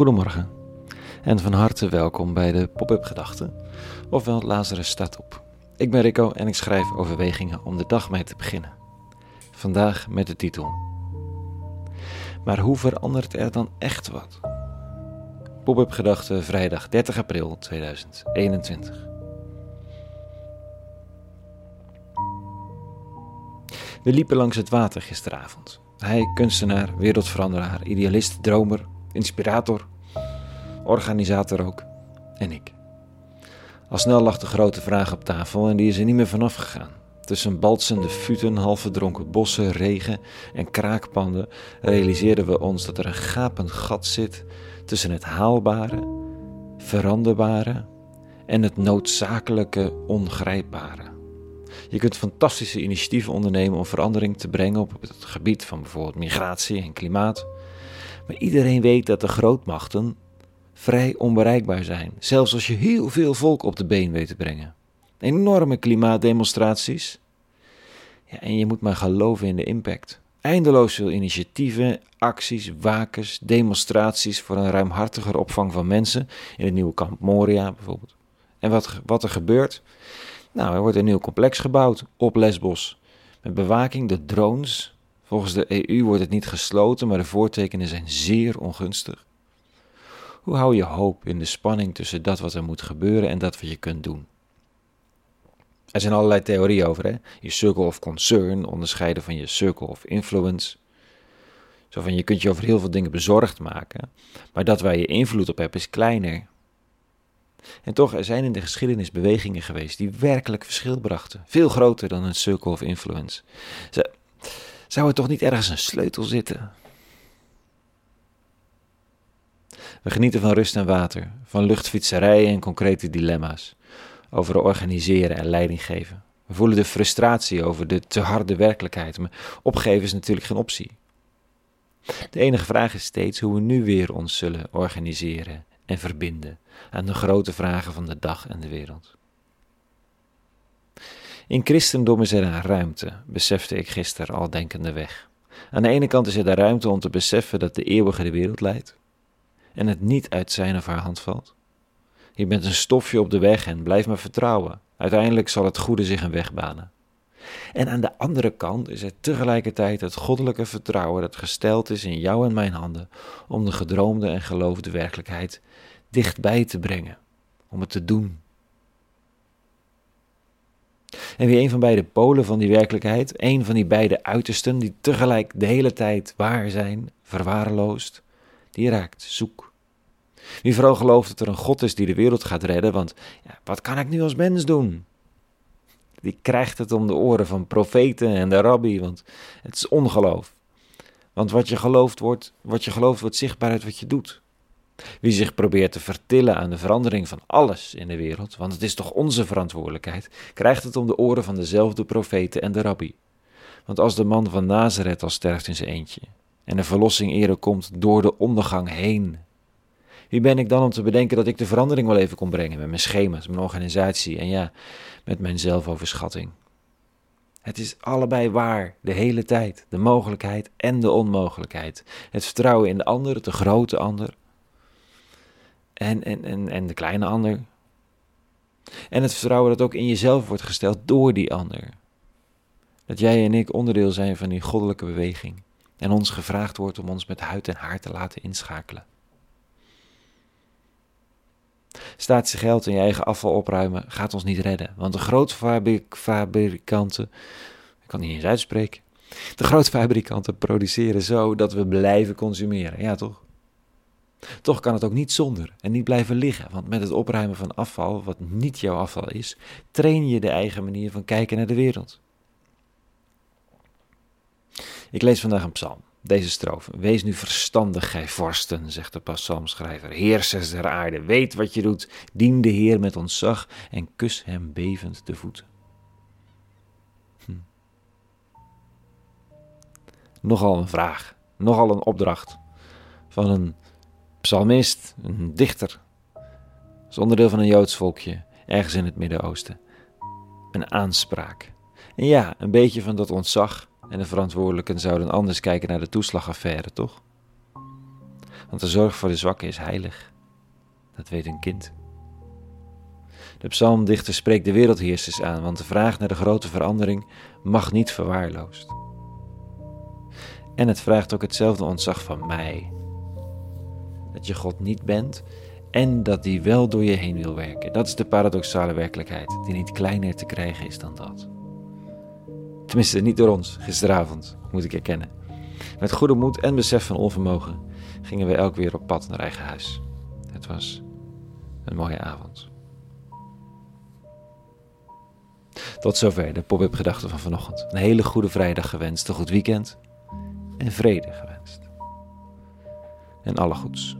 Goedemorgen en van harte welkom bij de Pop-up Gedachten, ofwel Lazarus staat op. Ik ben Rico en ik schrijf overwegingen om de dag mee te beginnen. Vandaag met de titel. Maar hoe verandert er dan echt wat? Pop-up Gedachten, vrijdag 30 april 2021. We liepen langs het water gisteravond. Hij, kunstenaar, wereldveranderaar, idealist, dromer, inspirator, organisator ook. En ik. Al snel lag de grote vraag op tafel en die is er niet meer vanaf gegaan. Tussen balsende futen, half verdronken bossen, regen en kraakpanden realiseerden we ons dat er een gapend gat zit tussen het haalbare, veranderbare en het noodzakelijke ongrijpbare. Je kunt fantastische initiatieven ondernemen om verandering te brengen op het gebied van bijvoorbeeld migratie en klimaat. Maar iedereen weet dat de grootmachten vrij onbereikbaar zijn, zelfs als je heel veel volk op de been weet te brengen. Enorme klimaatdemonstraties. Ja, en je moet maar geloven in de impact. Eindeloos veel initiatieven, acties, wakens, demonstraties voor een ruimhartiger opvang van mensen in het nieuwe kamp Moria bijvoorbeeld. En wat, wat er gebeurt? Nou, er wordt een nieuw complex gebouwd op Lesbos. Met bewaking, de drones. Volgens de EU wordt het niet gesloten, maar de voortekenen zijn zeer ongunstig. Hoe hou je hoop in de spanning tussen dat wat er moet gebeuren en dat wat je kunt doen? Er zijn allerlei theorieën over, hè? Je circle of concern onderscheiden van je circle of influence. Zo van je kunt je over heel veel dingen bezorgd maken, maar dat waar je invloed op hebt is kleiner. En toch, er zijn in de geschiedenis bewegingen geweest die werkelijk verschil brachten. Veel groter dan een circle of influence. Zou er toch niet ergens een sleutel zitten? We genieten van rust en water, van luchtfietserijen en concrete dilemma's, over organiseren en leiding geven. We voelen de frustratie over de te harde werkelijkheid, maar opgeven is natuurlijk geen optie. De enige vraag is steeds hoe we nu weer ons zullen organiseren en verbinden aan de grote vragen van de dag en de wereld. In christendom is er een ruimte, besefte ik gisteren al denkende weg. Aan de ene kant is er de ruimte om te beseffen dat de eeuwige de wereld leidt en het niet uit zijn of haar hand valt. Je bent een stofje op de weg en blijf maar vertrouwen. Uiteindelijk zal het goede zich een weg banen. En aan de andere kant is er tegelijkertijd het goddelijke vertrouwen dat gesteld is in jou en mijn handen om de gedroomde en geloofde werkelijkheid dichtbij te brengen, om het te doen. En wie een van beide polen van die werkelijkheid, een van die beide uitersten die tegelijk de hele tijd waar zijn, verwaarloosd, die raakt zoek. Wie vooral gelooft dat er een God is die de wereld gaat redden, want ja, wat kan ik nu als mens doen? Die krijgt het om de oren van profeten en de rabbi, want het is ongeloof. Want wat je gelooft wordt, wat je gelooft wordt zichtbaar uit wat je doet. Wie zich probeert te vertillen aan de verandering van alles in de wereld, want het is toch onze verantwoordelijkheid, krijgt het om de oren van dezelfde profeten en de rabbi. Want als de man van Nazareth al sterft in zijn eentje, en de verlossing eerder komt door de ondergang heen, wie ben ik dan om te bedenken dat ik de verandering wel even kon brengen met mijn schema's, mijn organisatie en ja, met mijn zelfoverschatting? Het is allebei waar, de hele tijd, de mogelijkheid en de onmogelijkheid. Het vertrouwen in de ander, de grote ander, en, en, en, en de kleine ander. En het vertrouwen dat ook in jezelf wordt gesteld door die ander. Dat jij en ik onderdeel zijn van die goddelijke beweging. En ons gevraagd wordt om ons met huid en haar te laten inschakelen. Staatse geld en je eigen afval opruimen gaat ons niet redden. Want de grootfabrikanten, ik kan niet eens uitspreken. De grootfabrikanten produceren zo dat we blijven consumeren. Ja, toch? Toch kan het ook niet zonder en niet blijven liggen, want met het opruimen van afval, wat niet jouw afval is, train je de eigen manier van kijken naar de wereld. Ik lees vandaag een psalm, deze strofe. Wees nu verstandig, gij vorsten, zegt de psalmschrijver. Heersers der aarde, weet wat je doet. Dien de Heer met ontzag en kus hem bevend de voeten. Hm. Nogal een vraag, nogal een opdracht van een psalmist, een dichter. Als onderdeel van een Joods volkje, ergens in het Midden-Oosten. Een aanspraak. En ja, een beetje van dat ontzag. En de verantwoordelijken zouden anders kijken naar de toeslagaffaire, toch? Want de zorg voor de zwakken is heilig. Dat weet een kind. De psalmdichter spreekt de wereldheersers aan, want de vraag naar de grote verandering mag niet verwaarloosd. En het vraagt ook hetzelfde ontzag van mij. Dat je God niet bent en dat die wel door je heen wil werken. Dat is de paradoxale werkelijkheid, die niet kleiner te krijgen is dan dat. Tenminste, niet door ons, gisteravond, moet ik erkennen. Met goede moed en besef van onvermogen gingen we elk weer op pad naar eigen huis. Het was een mooie avond. Tot zover de pop-up gedachten van vanochtend. Een hele goede vrijdag gewenst, een goed weekend en vrede gewenst. En alle goeds.